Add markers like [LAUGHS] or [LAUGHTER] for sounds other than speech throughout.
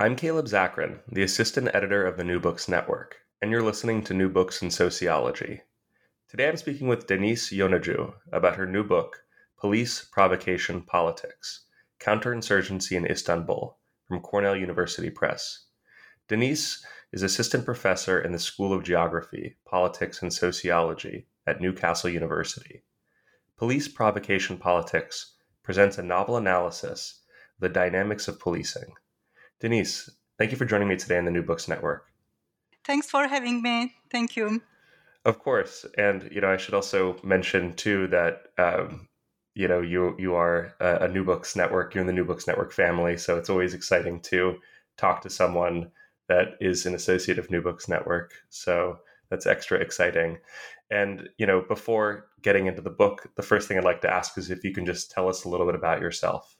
I'm Caleb Zakarin, the assistant editor of the New Books Network, and you're listening to New Books in Sociology. Today I'm speaking with Deniz Yonucu about her new book, Police, Provocation, Politics Counterinsurgency in Istanbul, from Cornell University Press. Denise is assistant professor in the School of Geography, Politics, and Sociology at Newcastle University. Police, Provocation, Politics presents a novel analysis of the dynamics of policing Deniz, thank you for joining me today on the New Books Network. Thanks for having me. Thank you. Of course, and you know, I should also mention too that um, you know you you are a, a, New Books Network. You're in the New Books Network family, so it's always exciting to talk to someone that is an associate of New Books Network. So that's extra exciting. And you know, before getting into the book, the first thing I'd like to ask is if you can just tell us a little bit about yourself.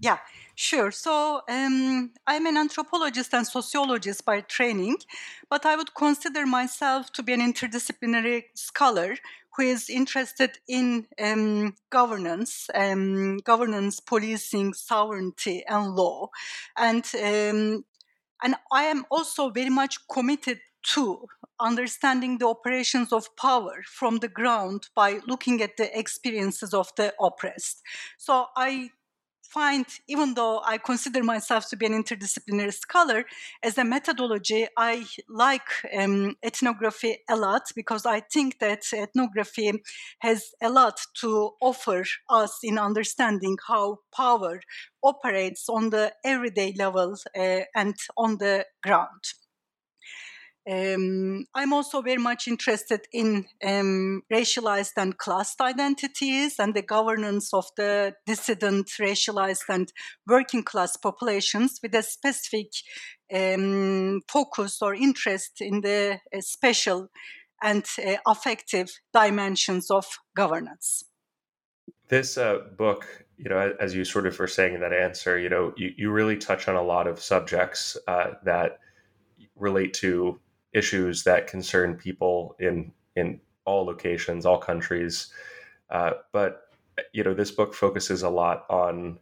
Yeah, sure. So um, I'm an anthropologist and sociologist by training, but I would consider myself to be an interdisciplinary scholar who is interested in um, governance, um, governance, policing, sovereignty, and law, and um, and I am also very much committed to understanding the operations of power from the ground by looking at the experiences of the oppressed. So I find, even though I consider myself to be an interdisciplinary scholar, as a methodology, I like um, ethnography a lot because I think that ethnography has a lot to offer us in understanding how power operates on the everyday level uh, and on the ground. Um, I'm also very much interested in um, racialized and classed identities and the governance of the dissident, racialized, and working class populations with a specific um, focus or interest in the uh, special and uh, affective dimensions of governance. This uh, book, you know, as you sort of were saying in that answer, you know, you, you really touch on a lot of subjects uh, that relate to issues that concern people in in all locations, all countries. Uh, but you know, this book focuses a lot on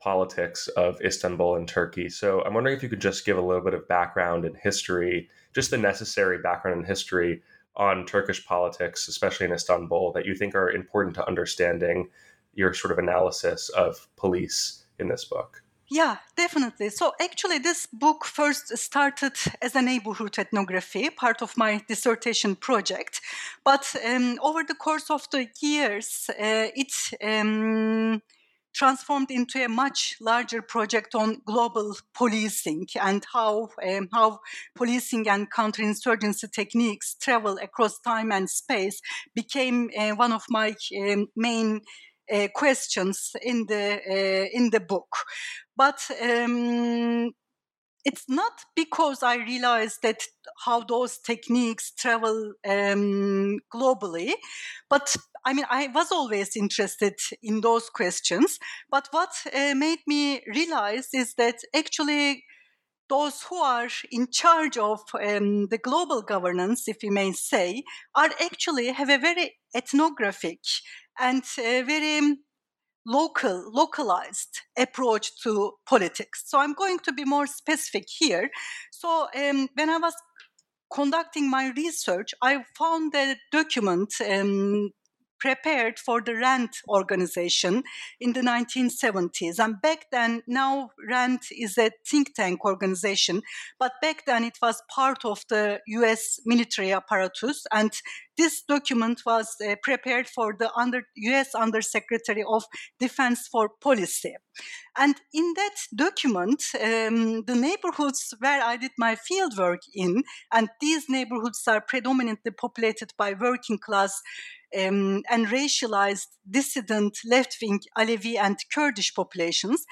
politics of Istanbul and Turkey. So I'm wondering if you could just give a little bit of background and history, just the necessary background and history on Turkish politics, especially in Istanbul, that you think are important to understanding your sort of analysis of police in this book. Yeah, definitely. So actually, this book first started as a neighborhood ethnography, part of my dissertation project. But um, over the course of the years, uh, it um, transformed into a much larger project on global policing and how um, how policing and counterinsurgency techniques travel across time and space became uh, one of my um, main uh, questions in the uh, in the book, but um, it's not because I realized that how those techniques travel um, globally, but I mean I was always interested in those questions. But what uh, made me realize is that actually those who are in charge of um, the global governance, if we may say, are actually have a very ethnographic and a very local, localized approach to politics. So I'm going to be more specific here. So um, when I was conducting my research, I found a document um, prepared for the RAND organization in the 1970s. And back then, now RAND is a think tank organization, but back then it was part of the US military apparatus. And this document was uh, prepared for the under, US Undersecretary of Defense for Policy. And in that document, um, the neighborhoods where I did my fieldwork in, and these neighborhoods are predominantly populated by working class um, and racialized dissident left wing Alevi and Kurdish populations,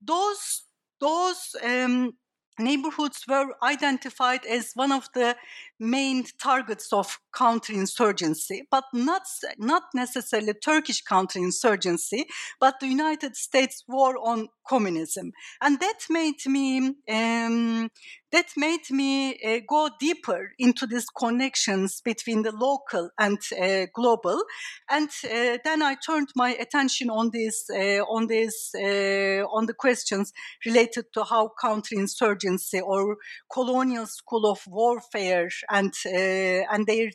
those those um, neighborhoods were identified as one of the main targets of counterinsurgency, but not, not necessarily Turkish counterinsurgency, but the United States war on communism. And that made me um, that made me uh, go deeper into these connections between the local and uh, global. And uh, then I turned my attention on this, uh, on this, uh, on the questions related to how counterinsurgency or colonial school of warfare and uh, and their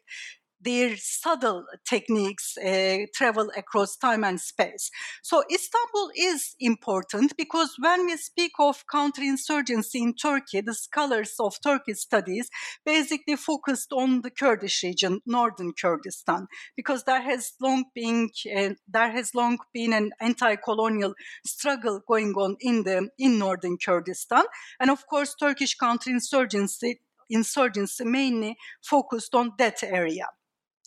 their subtle techniques uh, travel across time and space. So Istanbul is important because when we speak of counterinsurgency in Turkey, the scholars of Turkish studies basically focused on the Kurdish region, northern Kurdistan, because there has long been uh, there has long been an anti-colonial struggle going on in the in northern Kurdistan, and of course Turkish counterinsurgency insurgency mainly focused on that area.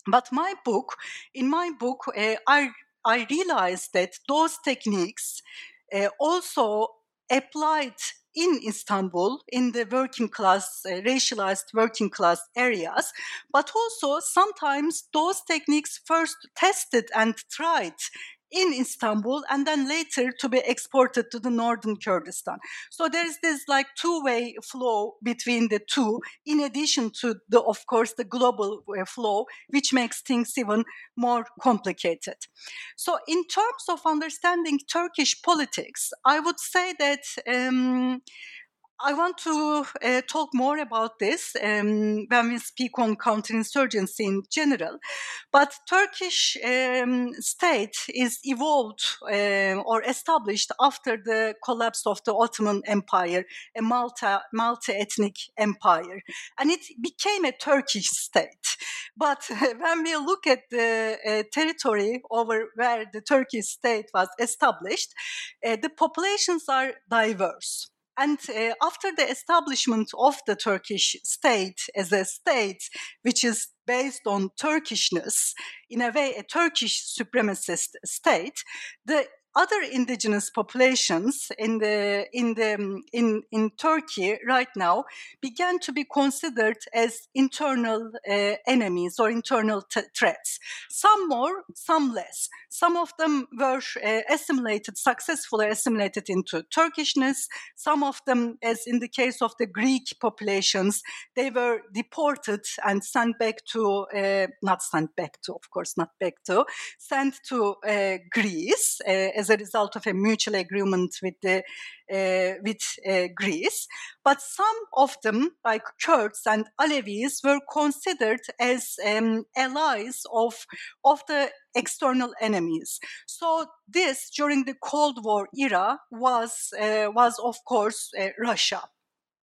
But my book, in my book, uh, I I realized that those techniques uh, also applied in Istanbul in the working class, uh, racialized working class areas, but also sometimes those techniques first tested and tried in Istanbul and then later to be exported to the northern Kurdistan. So there's this like two-way flow between the two, in addition to the, of course, the global uh, flow, which makes things even more complicated. So in terms of understanding Turkish politics, I would say that um, I want to uh, talk more about this um, when we speak on counterinsurgency in general. But Turkish um, state is evolved uh, or established after the collapse of the Ottoman Empire, a multi multi-ethnic empire, and it became a Turkish state. But [LAUGHS] when we look at the uh, territory over where the Turkish state was established, uh, the populations are diverse. And uh, after the establishment of the Turkish state as a state, which is based on Turkishness, in a way, a Turkish supremacist state, the other indigenous populations in the in the in in Turkey right now began to be considered as internal uh, enemies or internal t- threats. Some more, some less. Some of them were uh, assimilated, successfully assimilated into Turkishness. Some of them, as in the case of the Greek populations, they were deported and sent back to uh, not sent back to, of course, not back to, sent to uh, Greece uh, as a result of a mutual agreement with the uh, with uh, Greece. But some of them, like Kurds and Alevis, were considered as um, allies of of the external enemies. So this during the Cold War era was uh, was of course uh, Russia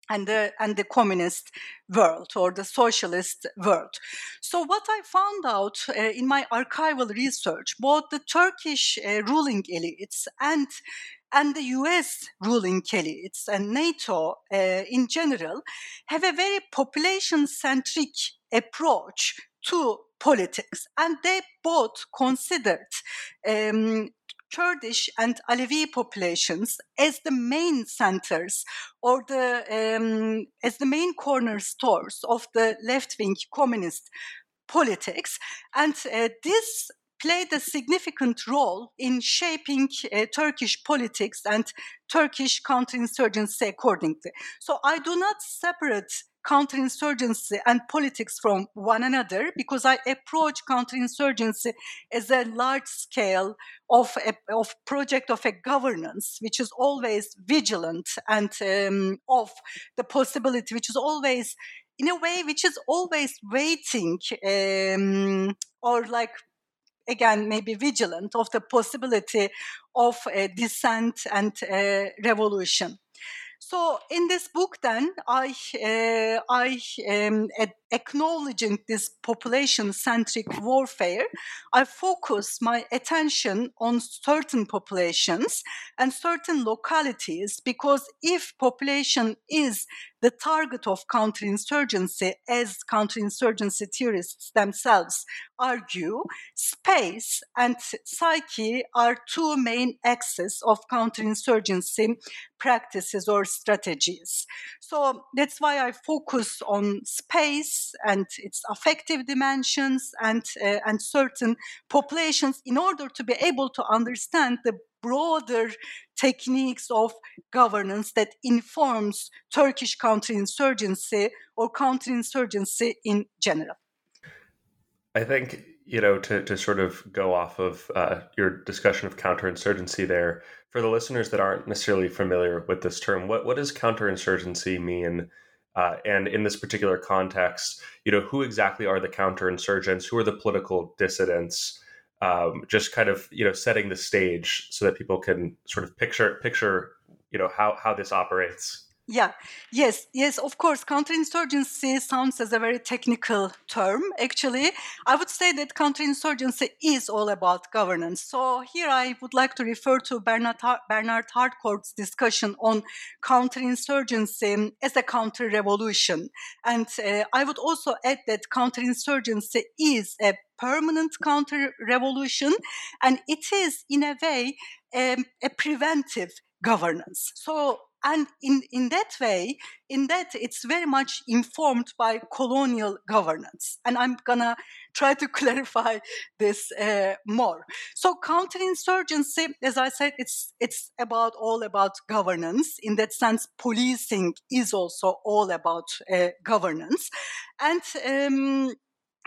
and the and the communist world or the socialist world. So what I found out uh, in my archival research, both the Turkish uh, ruling elites and and the US ruling elites and NATO uh, in general have a very population centric approach to politics, and they both considered um, Kurdish and Alevi populations as the main centers or the um, as the main cornerstones of the left-wing communist politics, and uh, this played a significant role in shaping uh, Turkish politics and Turkish counterinsurgency accordingly. So I do not separate counterinsurgency and politics from one another because I approach counterinsurgency as a large scale of a of project of a governance which is always vigilant and um, of the possibility which is always in a way which is always waiting um, or like again maybe vigilant of the possibility of a dissent and a revolution so in this book, then I uh, I um, acknowledging this population-centric warfare, I focus my attention on certain populations and certain localities because if population is the target of counterinsurgency, as counterinsurgency theorists themselves argue, space and psyche are two main axes of counterinsurgency practices or strategies. So that's why I focus on space and its affective dimensions and, uh, and certain populations in order to be able to understand the broader techniques of governance that informs Turkish counterinsurgency or counterinsurgency in general. I think you know to to sort of go off of uh, your discussion of counterinsurgency there for the listeners that aren't necessarily familiar with this term. What what does counterinsurgency mean? Uh, and in this particular context, you know, who exactly are the counterinsurgents? Who are the political dissidents? Um, just kind of you know setting the stage so that people can sort of picture picture you know how how this operates. Yeah, yes, yes, of course. Counterinsurgency sounds as a very technical term. Actually, I would say that counterinsurgency is all about governance. So, here I would like to refer to Bernard, Bernard discussion on counterinsurgency as a counter revolution. And uh, I would also add that counterinsurgency is a permanent counter revolution and it is, in a way, um, a preventive governance. So, and in, in that way in that it's very much informed by colonial governance. And i'm gonna try to [LAUGHS] clarify this uh, more. So counterinsurgency as i said it's it's about all about governance. In that sense policing is also all about uh, governance. And um,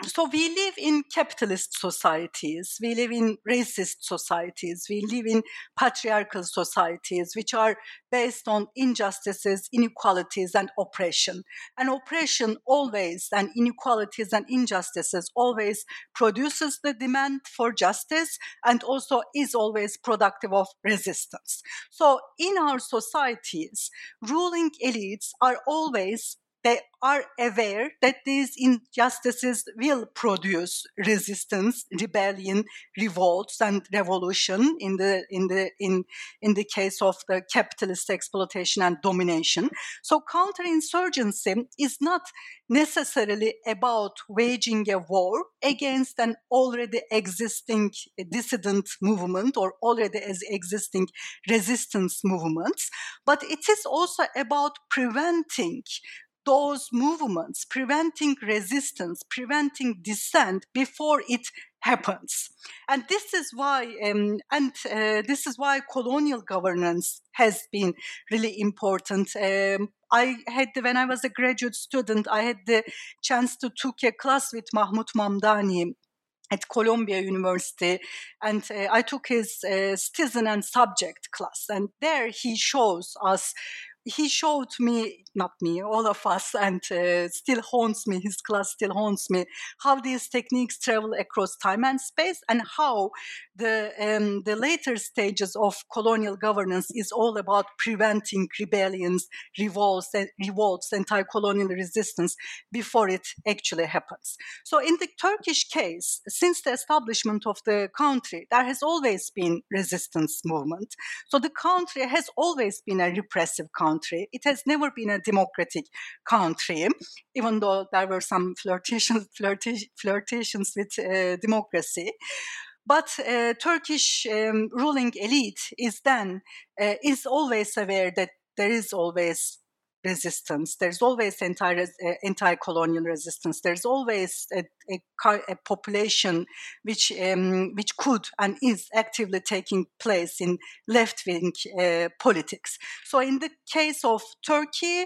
so we live in capitalist societies we live in racist societies we live in patriarchal societies which are based on injustices inequalities and oppression. And oppression always and inequalities and injustices always produces the demand for justice and also is always productive of resistance. So in our societies ruling elites are always they are aware that these injustices will produce resistance, rebellion, revolts, and revolution in the in the in in the case of the capitalist exploitation and domination. So counterinsurgency is not necessarily about waging a war against an already existing dissident movement or already as existing resistance movements, but it is also about preventing those movements, preventing resistance, preventing dissent before it happens. And this is why, um, and uh, this is why colonial governance has been really important. Um, I had, when I was a graduate student, I had the chance to took a class with Mahmood Mamdani at Columbia University, and uh, I took his uh, citizen and subject class, and there he shows us he showed me, not me, all of us, and uh, still haunts me, his class still haunts me, how these techniques travel across time and space and how the, um, the later stages of colonial governance is all about preventing rebellions, revolts, and revolts, anti-colonial resistance before it actually happens. So in the Turkish case, since the establishment of the country, there has always been resistance movement. So the country has always been a repressive country country. It has never been a democratic country, even though there were some flirtations, flirtations with uh, democracy. But uh, Turkish um, ruling elite is then uh, is always aware that there is always resistance. There's always anti uh, anti-colonial resistance. There's always a, a, a population which um, which could and is actively taking place in left-wing uh, politics. So in the case of Turkey,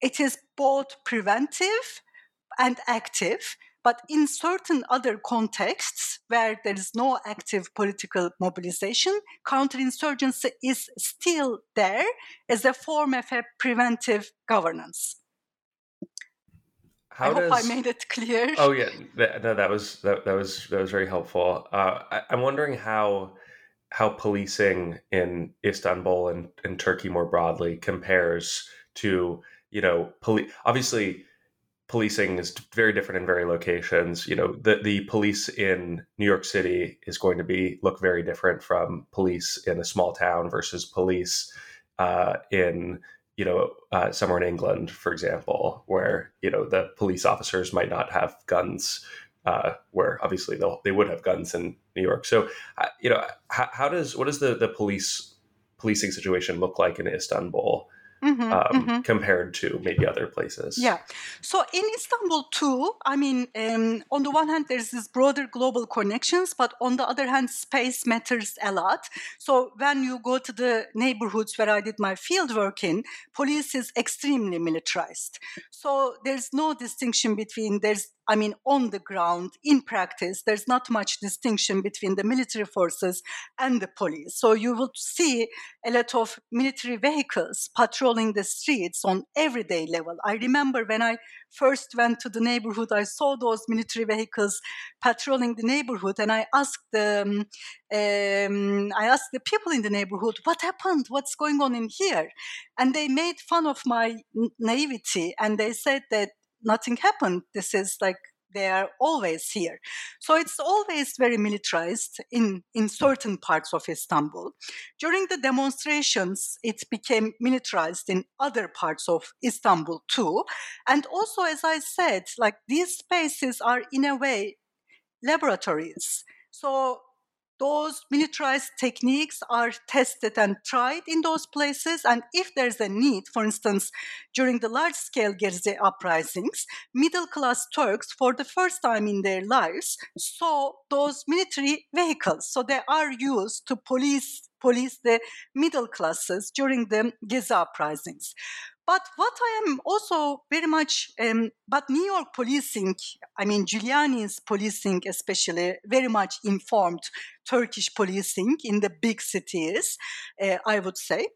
it is both preventive and active. But in certain other contexts where there is no active political mobilization, counterinsurgency is still there as a form of a preventive governance. How I does... hope I made it clear. Oh yeah, no, that was that, that was that was very helpful. Uh, I, I'm wondering how how policing in Istanbul and, and Turkey more broadly compares to you know police. Obviously, policing is very different in very locations. You know, the the police in New York City is going to be look very different from police in a small town versus police uh, in you know, uh, somewhere in England, for example, where you know the police officers might not have guns, uh, where obviously they they would have guns in New York. So, uh, you know, how, how, does what does the the police policing situation look like in Istanbul? Mm-hmm, um, mm-hmm. compared to maybe other places. Yeah. So in Istanbul too, I mean, um, on the one hand, there's this broader global connections, but on the other hand, space matters a lot. So when you go to the neighborhoods where I did my field work in, police is extremely militarized. So there's no distinction between there's I mean, on the ground, in practice, there's not much distinction between the military forces and the police. So you will see a lot of military vehicles patrolling the streets on everyday level. I remember when I first went to the neighborhood, I saw those military vehicles patrolling the neighborhood, and I asked the um, um, I asked the people in the neighborhood, "What happened? What's going on in here?" And they made fun of my naivety, and they said that nothing happened. This is like they are always here. So it's always very militarized in, in certain parts of Istanbul. During the demonstrations, it became militarized in other parts of Istanbul too. And also, as I said, like these spaces are in a way laboratories. So those militarized techniques are tested and tried in those places. And if there's a need, for instance, during the large scale Gezi uprisings, middle class Turks, for the first time in their lives, saw those military vehicles. So they are used to police police the middle classes during the Gezi uprisings. But what I am also very much, um, but New York policing, I mean, Giuliani's policing especially, very much informed Turkish policing in the big cities, uh, I would say.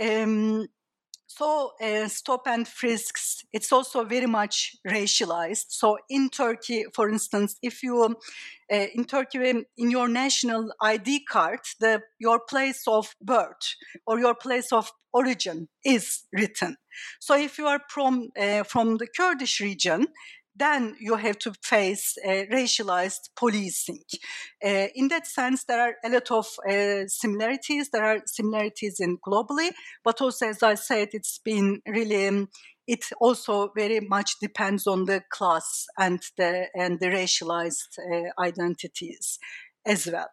Um, so uh, stop and frisks it's also very much racialized. So in turkey for instance if you uh, in turkey in your national id card the your place of birth or your place of origin is written. So if you are from uh, from the kurdish region then you have to face uh, racialized policing. Uh, in that sense, there are a lot of uh, similarities. There are similarities in globally, but also, as I said, it's been really. Um, it also very much depends on the class and the and the racialized uh, identities as well.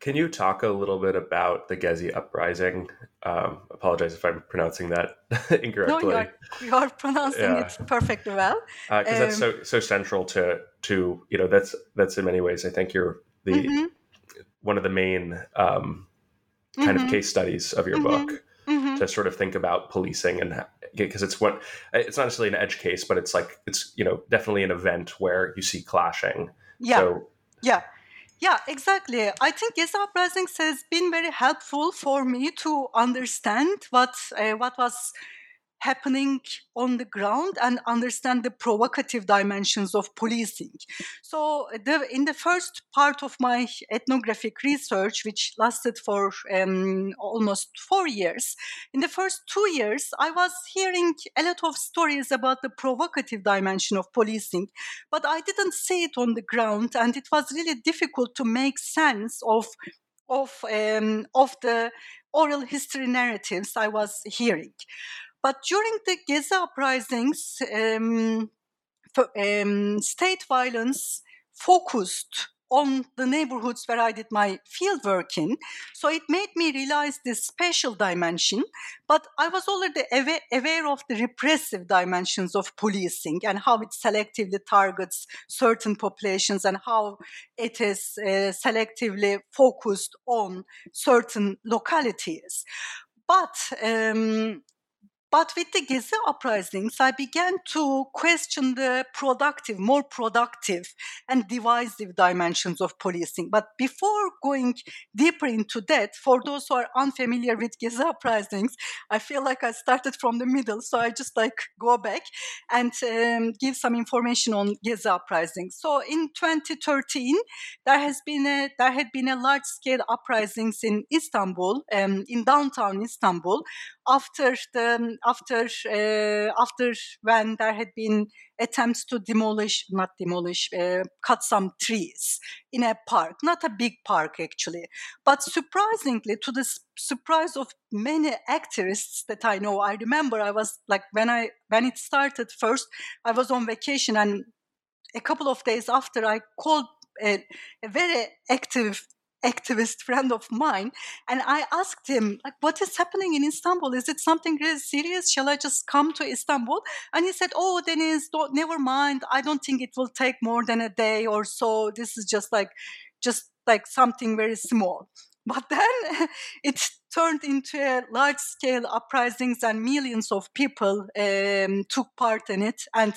Can you talk a little bit about the Gezi uprising? Um, apologize if I'm pronouncing that [LAUGHS] incorrectly. No, you're, you're pronouncing yeah. it perfectly well. Because uh, um, that's so so central to to you know that's that's in many ways I think you're the mm-hmm. one of the main um, kind mm-hmm. of case studies of your mm-hmm. book mm-hmm. to sort of think about policing and because it's what it's not necessarily an edge case, but it's like it's you know definitely an event where you see clashing. Yeah. So, yeah yeah, exactly. I think Gezi Uprisings has been very helpful for me to understand what uh, what was happening on the ground and understand the provocative dimensions of policing. So, the, in the first part of my ethnographic research, which lasted for um, almost four years, in the first two years, I was hearing a lot of stories about the provocative dimension of policing, but I didn't see it on the ground, and it was really difficult to make sense of of um, of the oral history narratives I was hearing. But during the Gezi uprisings, um, um, state violence focused on the neighborhoods where I did my field work in. So it made me realize this special dimension, but I was already aware, aware of the repressive dimensions of policing and how it selectively targets certain populations and how it is uh, selectively focused on certain localities. But um, but with the Gezi uprisings, I began to question the productive, more productive and divisive dimensions of policing. But before going deeper into that, for those who are unfamiliar with Gezi uprisings, I feel like I started from the middle. So I just like go back and um, give some information on Gezi uprisings. So in 2013, there has been a, there had been a large scale uprisings in Istanbul, um, in downtown Istanbul, after the after uh, after when there had been attempts to demolish, not demolish, uh, cut some trees in a park, not a big park actually, but surprisingly, to the surprise of many activists that I know, I remember I was like when I when it started first, I was on vacation and a couple of days after I called a, a very active activist friend of mine and i asked him like what is happening in istanbul? Is it something really serious? Shall i just come to istanbul? And he said oh Deniz don't never mind. I don't think it will take more than a day or so. This is just like just like something very small. [LAUGHS] But then [LAUGHS] it turned into a large scale uprisings and millions of people um, took part in it. And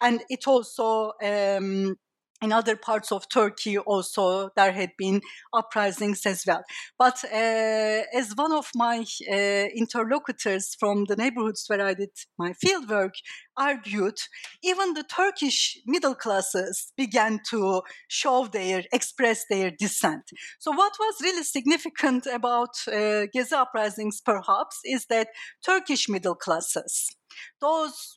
and it also um, in other parts of Turkey also there had been uprisings as well. But uh, as one of my uh, interlocutors from the neighborhoods where I did my fieldwork argued, even the Turkish middle classes began to show their, express their dissent. So what was really significant about uh, Gezi uprisings perhaps is that Turkish middle classes, those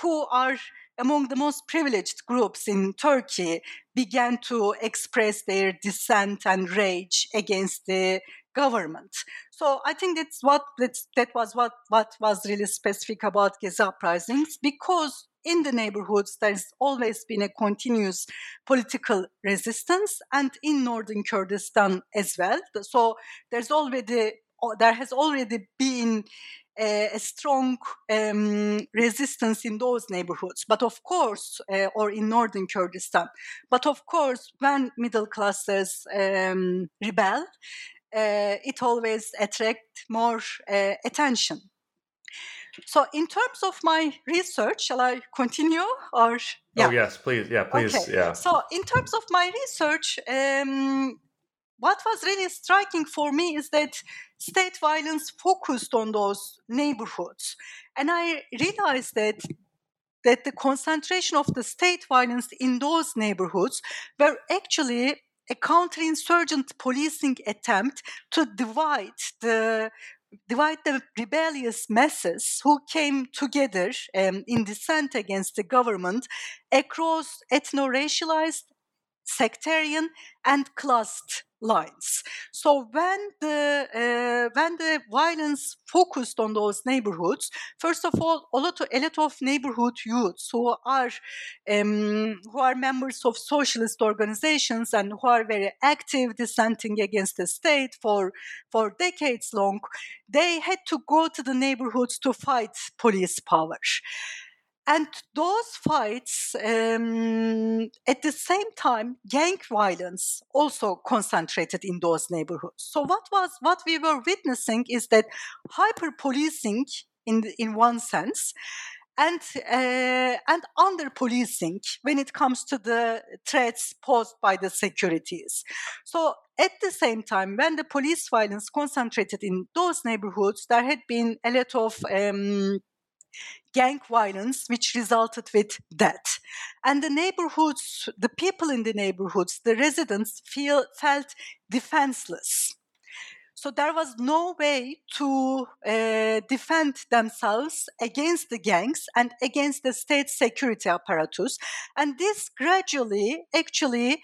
who are among the most privileged groups in Turkey began to express their dissent and rage against the government. So I think that's what that's, that was what what was really specific about Gezi uprisings because in the neighborhoods there's always been a continuous political resistance and in northern Kurdistan as well. So there's already there has already been a, a strong um, resistance in those neighborhoods. But of course, uh, or in northern Kurdistan. But of course, when middle classes um, rebel, uh, it always attract more uh, attention. So, in terms of my research, shall I continue or? Oh, yeah. Oh yes, please. Yeah, please. Okay. Yeah. So, in terms of my research, um, what was really striking for me is that state violence focused on those neighborhoods. And I realized that that the concentration of the state violence in those neighborhoods were actually a counterinsurgent policing attempt to divide the divide the rebellious masses who came together um, in dissent against the government across ethno-racialized sectarian and classed lines. So when the uh, when the violence focused on those neighborhoods, first of all, a lot of, a lot of neighborhood youths who are um, who are members of socialist organizations and who are very active dissenting against the state for for decades long, they had to go to the neighborhoods to fight police power. And those fights, um, at the same time, gang violence also concentrated in those neighborhoods. So what was what we were witnessing is that hyper policing in in one sense, and uh, and under policing when it comes to the threats posed by the securities. So at the same time, when the police violence concentrated in those neighborhoods, there had been a lot of um, gang violence, which resulted with death. And the neighborhoods, the people in the neighborhoods, the residents feel felt defenseless. So there was no way to uh, defend themselves against the gangs and against the state security apparatus. And this gradually actually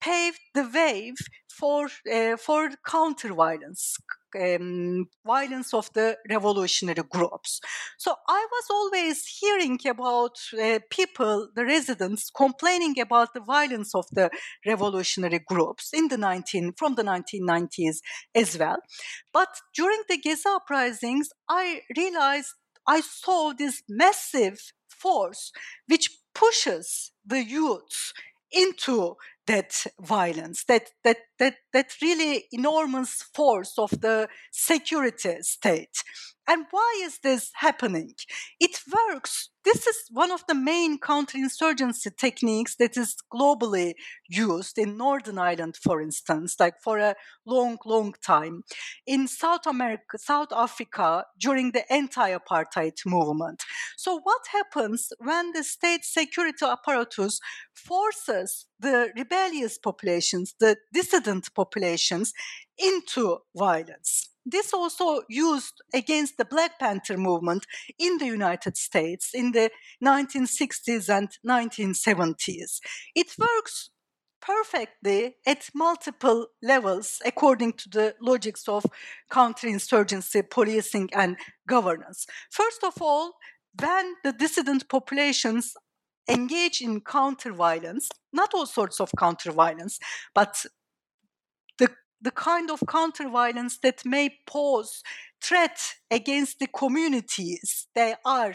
paved the way for uh, for counter violence, um, violence of the revolutionary groups. So I was always hearing about uh, people, the residents, complaining about the violence of the revolutionary groups in the 19 from the 1990s as well. But during the Gezi uprisings, I realized I saw this massive force which pushes the youth into that violence, that that that that really enormous force of the security state. And why is this happening? It works. This is one of the main counterinsurgency techniques that is globally used in Northern Ireland, for instance, like for a long, long time. In South America, South Africa, during the anti-apartheid movement. So what happens when the state security apparatus forces the rebellious populations, the dissident populations, into violence? this also used against the Black Panther movement in the United States in the 1960s and 1970s. It works perfectly at multiple levels according to the logics of counterinsurgency, policing, and governance. First of all, when the dissident populations engage in counter violence, not all sorts of counter violence, but the, kind of counter violence that may pose threat against the communities they are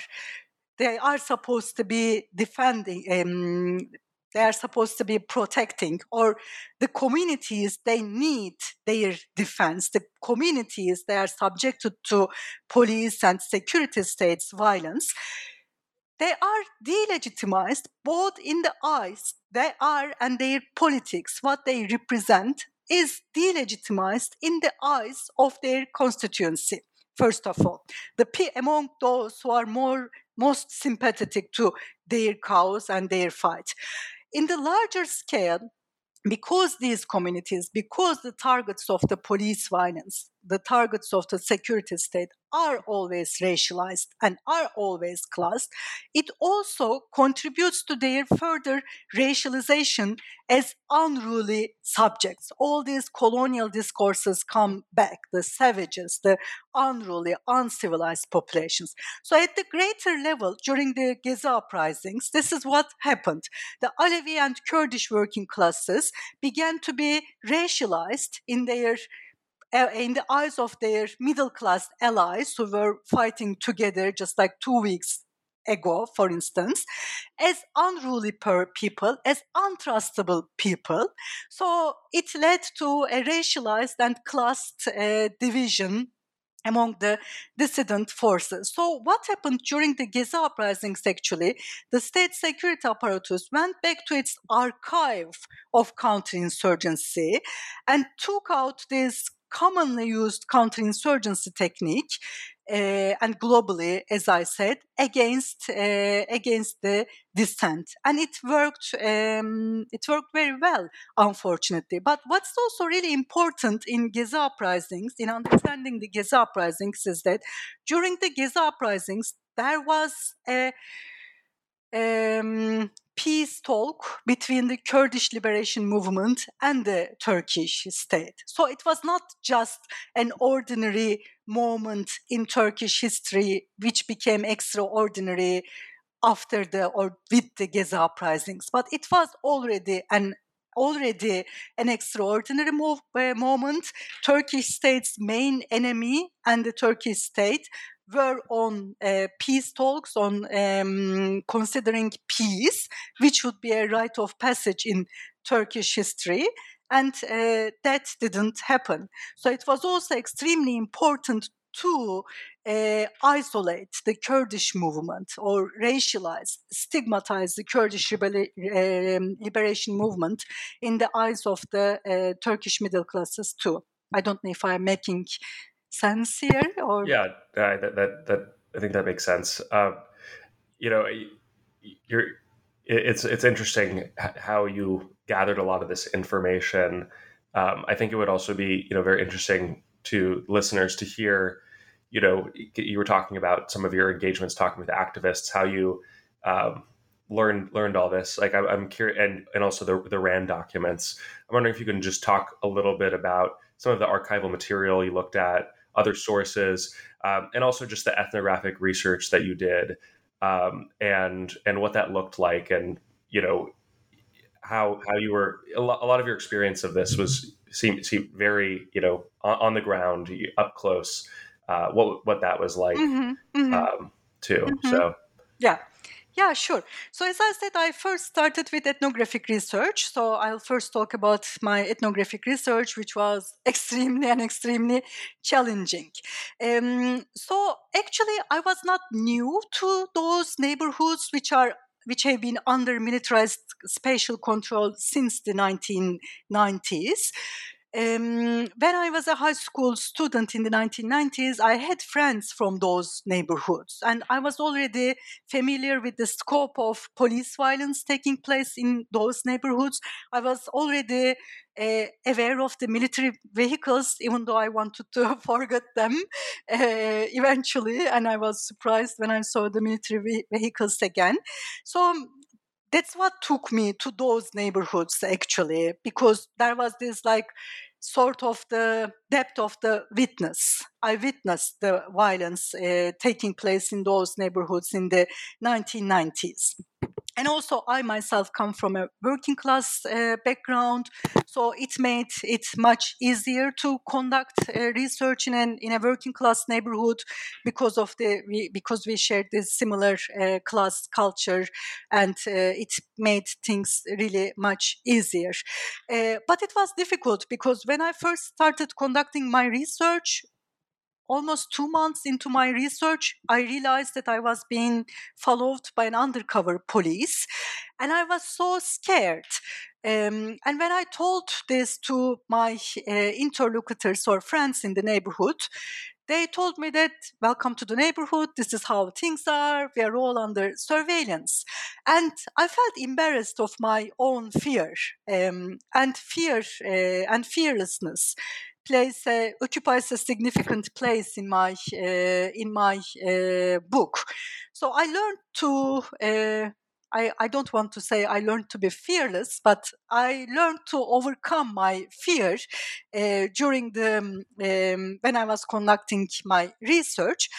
they are supposed to be defending um, they are supposed to be protecting or the communities they need their defense the communities they are subjected to police and security states violence they are delegitimized both in the eyes they are and their politics what they represent is delegitimized in the eyes of their constituency first of all. The among those who are more most sympathetic to their cause and their fight. In the larger scale, because these communities, because the targets of the police violence, the targets of the security state are always racialized and are always classed, it also contributes to their further racialization as unruly subjects. All these colonial discourses come back the savages, the unruly, uncivilized populations. So, at the greater level, during the Gezi uprisings, this is what happened. The Alevi and Kurdish working classes began to be racialized in their in the eyes of their middle class allies who were fighting together just like two weeks ago, for instance, as unruly people, as untrustable people. So it led to a racialized and classed uh, division among the dissident forces. So, what happened during the Gezi uprisings actually? The state security apparatus went back to its archive of counterinsurgency and took out these commonly used counterinsurgency technique uh, and globally, as I said, against uh, against the dissent, and it worked. Um, it worked very well, unfortunately. But what's also really important in Gezi uprisings, in understanding the Gezi uprisings, is that during the Gezi uprisings there was a um, peace talk between the Kurdish liberation movement and the Turkish state. So it was not just an ordinary moment in Turkish history which became extraordinary after the or with the Gezi uprisings, but it was already an already an extraordinary move, uh, moment. Turkish state's main enemy and the Turkish state were on uh, peace talks, on um, considering peace, which would be a rite of passage in Turkish history. And uh, that didn't happen. So it was also extremely important to uh, isolate the Kurdish movement or racialize, stigmatize the Kurdish um, liberation movement in the eyes of the uh, Turkish middle classes too. I don't know if I'm making sense here or yeah that that, that i think that makes sense. Um, you know you're it's it's interesting how you gathered a lot of this information. Um, i think it would also be you know very interesting to listeners to hear you know you were talking about some of your engagements talking with activists how you um, learned learned all this. Like I, i'm curious and and also the the rand documents. I'm wondering if you can just talk a little bit about some of the archival material you looked at other sources, um, and also just the ethnographic research that you did, um, and and what that looked like, and you know how how you were a lot, a lot of your experience of this was seemed, seemed very you know on, on the ground up close uh, what what that was like mm-hmm, mm-hmm. Um, too mm-hmm. so yeah yeah, sure. So, as I said, I first started with ethnographic research. So, I'll first talk about my ethnographic research, which was [LAUGHS] extremely and extremely challenging. Um, so, actually, I was not new to those neighborhoods which are which have been under militarized spatial control since the 1990s. Um, when I was a high school student in the 1990s, I had friends from those neighborhoods, and I was already familiar with the scope of police violence taking place in those neighborhoods. I was already uh, aware of the military vehicles, even though I wanted to [LAUGHS] forget them uh, eventually, and I was surprised when I saw the military vehicles again. So that's what took me to those neighborhoods actually because there was this like sort of the depth of the witness. I witnessed the violence uh, taking place in those neighborhoods in the 1990s and also i myself come from a working class uh, background so it made it much easier to conduct uh, research in an in a working class neighborhood because of the we, because we shared this similar uh, class culture and uh, it made things really much easier. Uh, but it was difficult because when i first started conducting my research almost two months into my research, I realized that I was being followed by an undercover police, and I was so scared. Um, and when I told this to my uh, interlocutors or friends in the neighborhood, they told me that welcome to the neighborhood. This is how things are. We are all under surveillance. And i felt embarrassed of my own fear um, and fear uh, and fearlessness plays a, occupies a significant place in my uh, in my uh, book. So I learned to. Uh, I, I don't want to say I learned to be fearless, but I learned to overcome my fear uh, during the um, when I was conducting my research.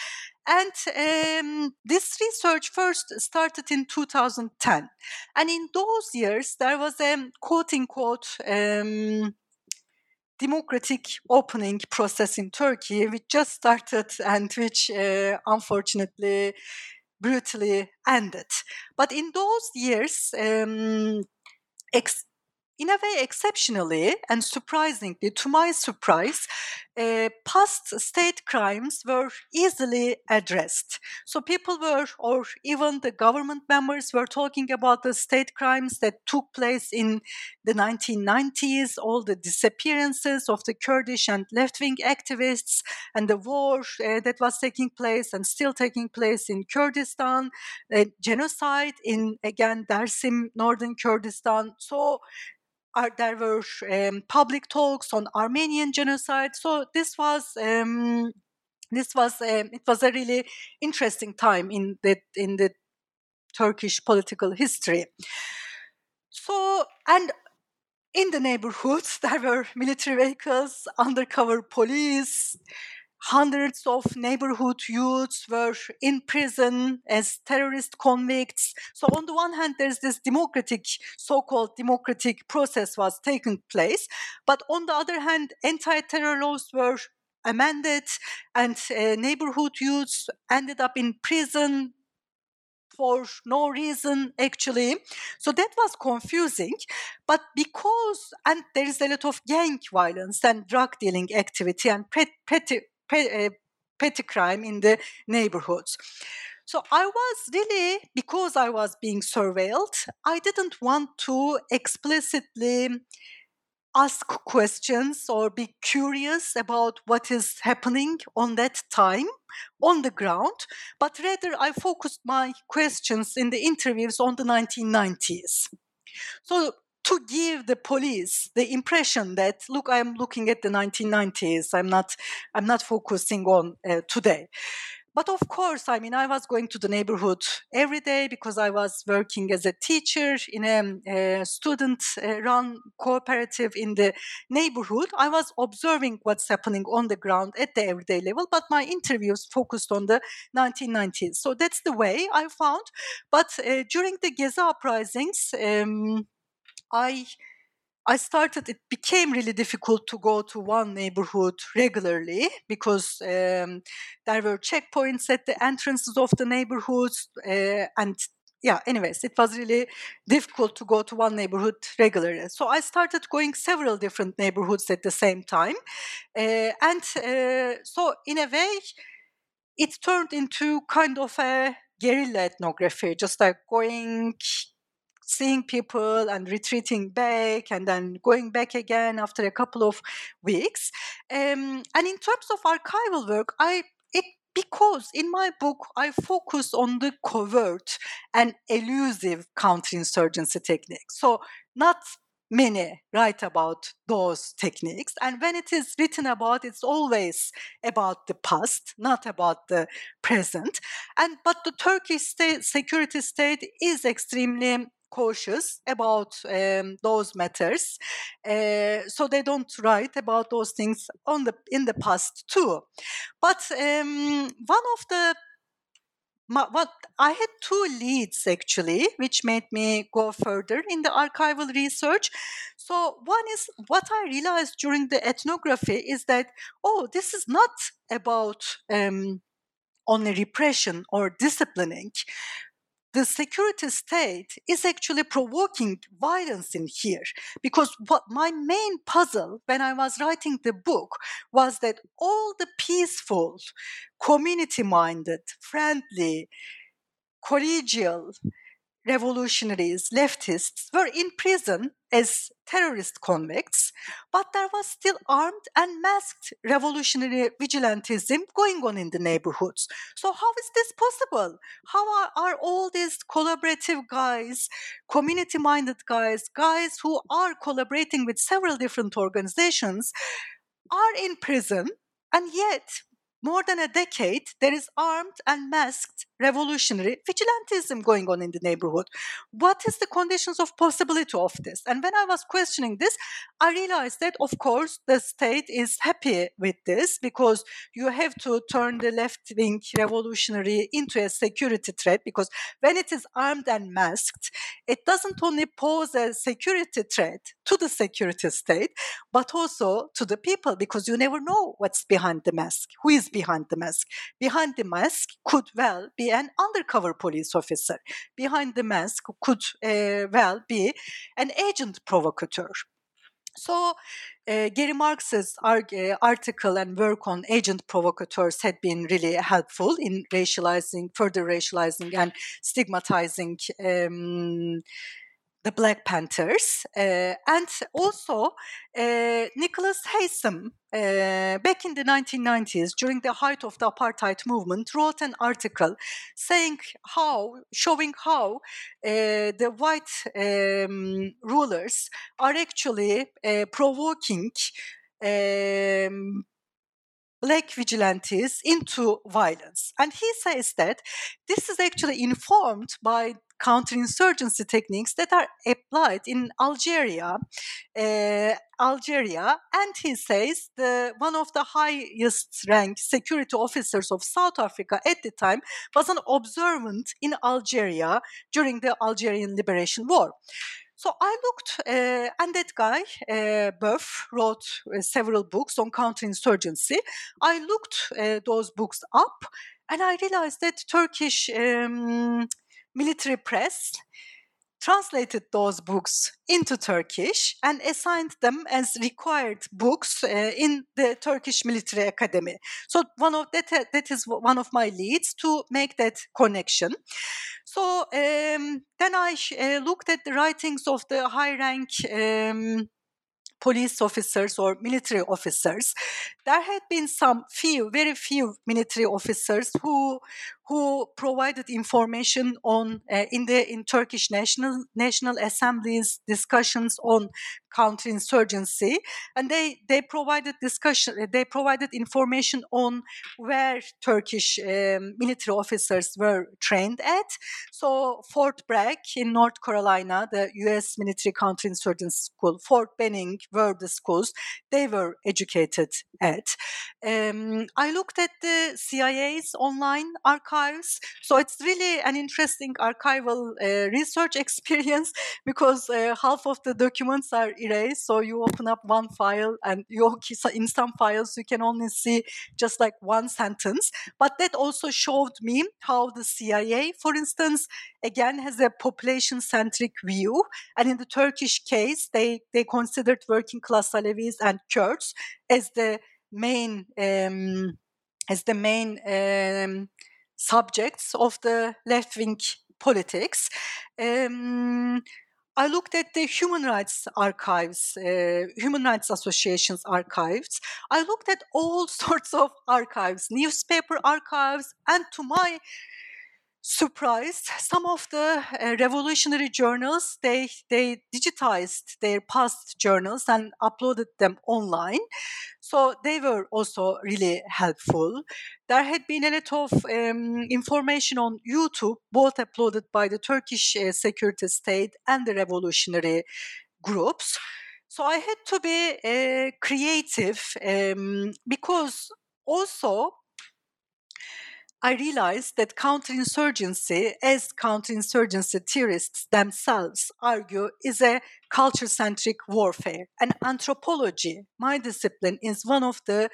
And um, this research first started in 2010. And in those years, there was a quote unquote um, democratic opening process in Turkey, which just started and which uh, unfortunately brutally ended. But in those years, um, in a way, exceptionally and surprisingly, to my surprise, uh, past state crimes were easily addressed. So people were, or even the government members were talking about the state crimes that took place in the 1990s, all the disappearances of the Kurdish and left wing activists, and the war uh, that was taking place and still taking place in Kurdistan, uh, genocide in, again, Dersim, northern Kurdistan. So are, there were um, public talks on Armenian genocide. So this was um, this was um, it was a really interesting time in the in the Turkish political history. So and in the neighborhoods [LAUGHS] there were military vehicles, undercover police, hundreds of neighborhood youths were in prison as terrorist convicts. So on the one hand, there's this democratic, so-called democratic process was taking place, but on the other hand, anti-terror laws were amended, and uh, neighborhood youths ended up in prison for no reason actually so that was confusing but because and there is a lot of gang violence and drug dealing activity and petty pe- petty crime in the neighborhoods. So I was really, because I was being surveilled, I didn't want to explicitly ask questions or be curious about what is happening on that time on the ground, but rather I focused my questions in the interviews on the 1990s. So to give the police the impression that look i'm looking at the 1990s i'm not i'm not focusing on uh, today. But of course i mean i was going to the neighborhood every day because i was working as a teacher in a, a student uh, run cooperative in the neighborhood. I was observing what's happening on the ground at the everyday level but my interviews focused on the 1990s so that's the way i found. But uh, during the gezi uprisings um, I I started, it became really difficult to go to one neighborhood regularly because um, there were checkpoints at the entrances of the neighborhoods. Uh, and yeah, anyways, it was really difficult to go to one neighborhood regularly. So I started going several different neighborhoods at the same time. Uh, and uh, so, in a way, it turned into kind of a guerrilla ethnography, just like going seeing people and retreating back and then going back again after a couple of weeks. Um, and in terms of archival work, I it because in my book I focus on the covert and elusive counterinsurgency techniques. So not many write about those techniques and when it is written about it's always about the past not about the present and but the turkish state security state is extremely cautious about um, those matters uh, so they don't write about those things on the in the past too but um, one of the my, what I had two leads actually, which made me go further in the archival research. So one is what I realized during the ethnography is that oh, this is not about um, only repression or disciplining the security state is actually provoking violence in here. Because what my main puzzle when i was writing the book was that all the peaceful community minded friendly collegial revolutionaries, leftists, were in prison as terrorist convicts, but there was still armed and masked revolutionary vigilantism going on in the neighborhoods. So, how is this possible? How are, are all these collaborative guys, community minded guys, guys who are collaborating with several different organizations, are in prison? And yet, more than a decade, there is armed and masked revolutionary vigilantism going on in the neighborhood. What is the conditions of possibility of this? And when I was questioning this, I realized that, of course, the state is happy with this because you have to turn the left wing revolutionary into a security threat because when it is armed and masked, it doesn't only pose a security threat to the security state, but also to the people because you never know what's behind the mask, who is behind the mask. Behind the mask could well be an undercover police officer. Behind the mask could uh, well be an agent provocateur. So, uh, Gary Marx's uh, article and work on agent provocateurs had been really helpful in racializing, further racializing and stigmatizing um, the Black Panthers, uh, and also uh, Nicholas Haysom, uh, back in the 1990s, during the height of the apartheid movement, wrote an article saying how, showing how uh, the white um, rulers are actually uh, provoking. Um, black vigilantes into violence. And he says that this is actually informed by counterinsurgency techniques that are applied in Algeria. Uh, Algeria, and he says the one of the highest ranked security officers of South Africa at the time was an observant in Algeria during the Algerian Liberation War. So I looked, uh, and that guy, uh, Boeuf, wrote uh, several books on counterinsurgency. I looked uh, those books up, and I realized that Turkish um, military press translated those books into Turkish and assigned them as required books uh, in the Turkish Military Academy. So one of that that is one of my leads to make that connection. So um, then I uh, looked at the writings of the high rank. Um, police officers or military officers. There had been some few, very few military officers who who provided information on uh, in the in Turkish National National Assembly's discussions on counterinsurgency, and they they provided discussion they provided information on where Turkish um, military officers were trained at. So Fort Bragg in North Carolina, the U.S. military counterinsurgency school, Fort Benning were the schools they were educated at. Um, I looked at the CIA's online archive archives. So it's really an interesting archival uh, research [LAUGHS] experience because uh, half of the documents are erased. So you open up one file and you [LAUGHS] in some files you can only see just like one sentence. But that also showed me how the CIA, for instance, again has a population centric view. And in the Turkish case, they, they considered working class Alevis and Kurds as the main um, as the main um, subjects of the left wing politics. Um, I looked at the human rights archives, uh, human rights associations archives. I looked at all [LAUGHS] sorts of archives, newspaper archives, and to my surprised. Some of the uh, revolutionary journals they they digitized their past journals and uploaded them online. So they were also really helpful. There had been a lot of um, information on youtube both uploaded by the turkish uh, security state and the revolutionary groups. So i had to be uh, creative um, because also I realized that counterinsurgency, as counterinsurgency theorists themselves argue, is a culture centric warfare. And anthropology, my discipline, is one of the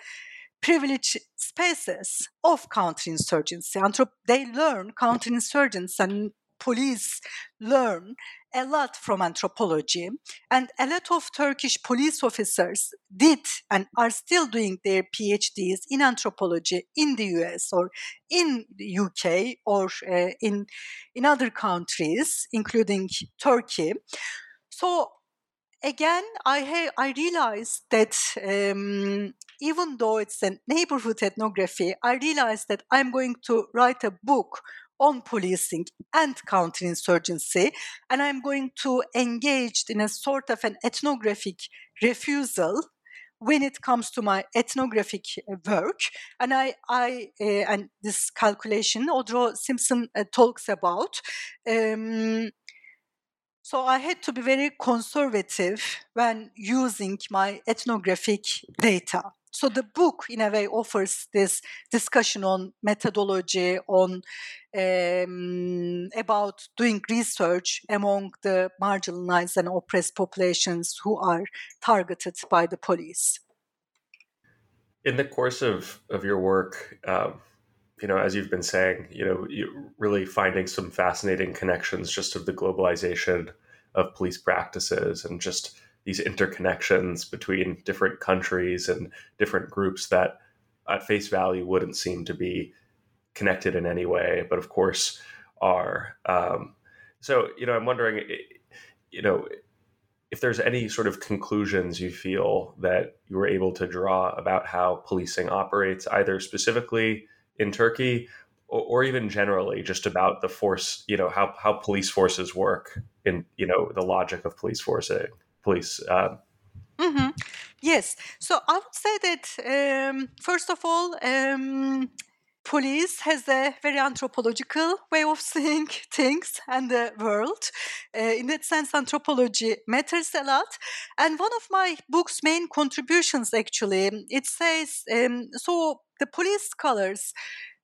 privileged spaces of counterinsurgency. Anthrop- they learn counterinsurgents and police learn a lot from anthropology. And a lot of Turkish police officers did and are still doing their PhDs in anthropology in the US or in the UK or uh, in, in other countries, including Turkey. So again, I ha- I realized that um, even though it's a neighborhood ethnography, I realized that I'm going to write a book on policing and counterinsurgency, and I'm going to engage in a sort of an ethnographic refusal when it comes to my ethnographic work and i i uh, and this calculation Audra Simpson uh, talks about um, so I had to be very conservative when using my ethnographic data. So the book, in a way, offers this discussion on methodology, on um, about doing research among the marginalized and oppressed populations who are targeted by the police. In the course of of your work, um, you know, as you've been saying, you know, you really finding some fascinating connections just of the globalization of police practices and just these interconnections between different countries and different groups that at face value wouldn't seem to be connected in any way, but of course are. Um, so, you know, I'm wondering, you know, if there's any sort of conclusions you feel that you were able to draw about how policing operates, either specifically in Turkey or, or, even generally just about the force, you know, how, how police forces work in, you know, the logic of police forcing, police. Uh, mm-hmm. Yes. So I would say that, um, first of all, um, police has a very anthropological way of [LAUGHS] seeing things and the world. Uh, in that sense, anthropology matters a lot. And one of my book's main contributions, actually, it says um, so the police scholars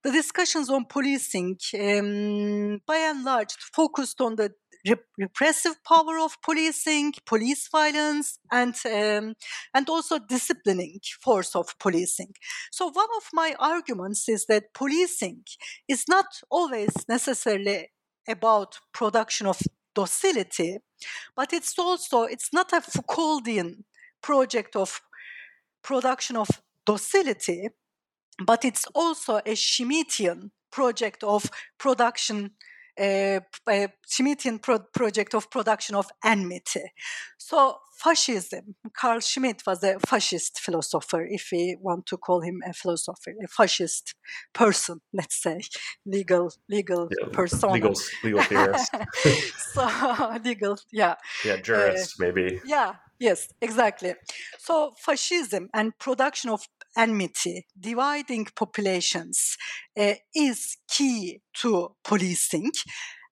the discussions on policing, um, by and large, focused on the repressive power of policing, police violence, and um, and also disciplining force of policing. So one of my arguments is that policing is not always necessarily about production of docility, but it's also it's not a Foucauldian project of production of docility, but it's also a Schmittian project of production a, a Schmittian pro- project of production of enmity. So fascism, Carl Schmitt was a fascist philosopher, if we want to call him a philosopher, a fascist person, let's say, legal legal yeah, person, legal legal theorist. [LAUGHS] so [LAUGHS] legal, yeah, yeah, jurist uh, maybe. Yeah, yes, exactly. So fascism and production of enmity, dividing populations, uh, is key to policing.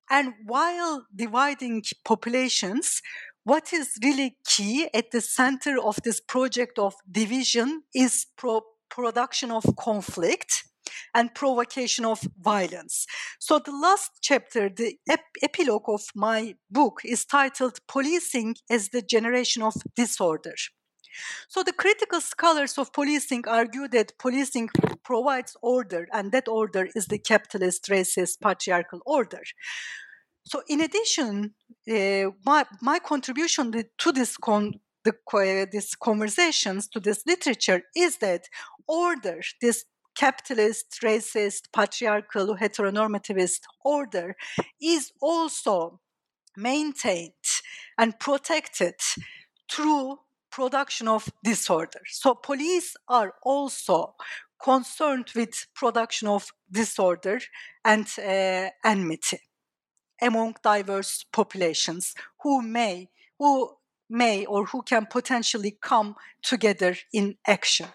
And while dividing populations, what is really key at the center of this project of division is pro- production of conflict and provocation of violence. So, the last chapter, the ep- epilogue of my book, is titled Policing as the Generation of Disorder. So the critical scholars of policing argue that policing provides order, and that order is the capitalist, racist, patriarchal order. So, in addition, uh, my my contribution to this con- the, uh, conversations to this literature is that order, this capitalist, racist, patriarchal, heteronormativist order is also maintained and protected through production of disorder. So police are also concerned with production of disorder and uh, enmity among diverse populations who may who may or who can potentially come together in action.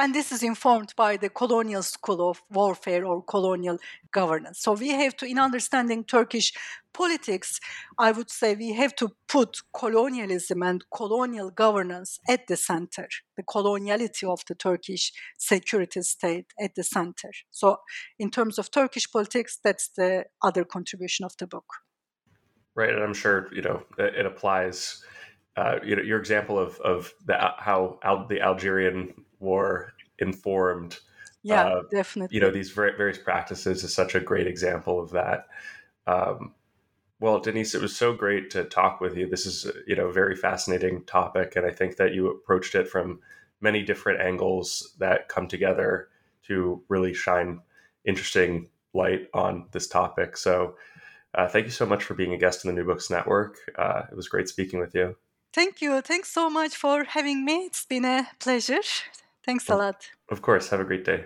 And this is informed by the colonial school of warfare or colonial governance. So we have to, in understanding Turkish politics, I would say we have to put colonialism and colonial governance at the center, the coloniality of the Turkish security state at the center. So, in terms of Turkish politics, that's the other contribution of the book. Right, and I'm sure you know it applies. Uh, you know, your example of of the how Al, the Algerian war informed yeah uh, definitely you know these various practices is such a great example of that. Um, well Deniz it was so great to talk with you. This is you know a very fascinating topic and i think that you approached it from many different angles that come together to really shine interesting light on this topic. So uh, thank you so much for being a guest in the new books network. Uh, it was great speaking with you thank you thanks so much for having me it's been a pleasure Thanks a lot. Of course. Have a great day.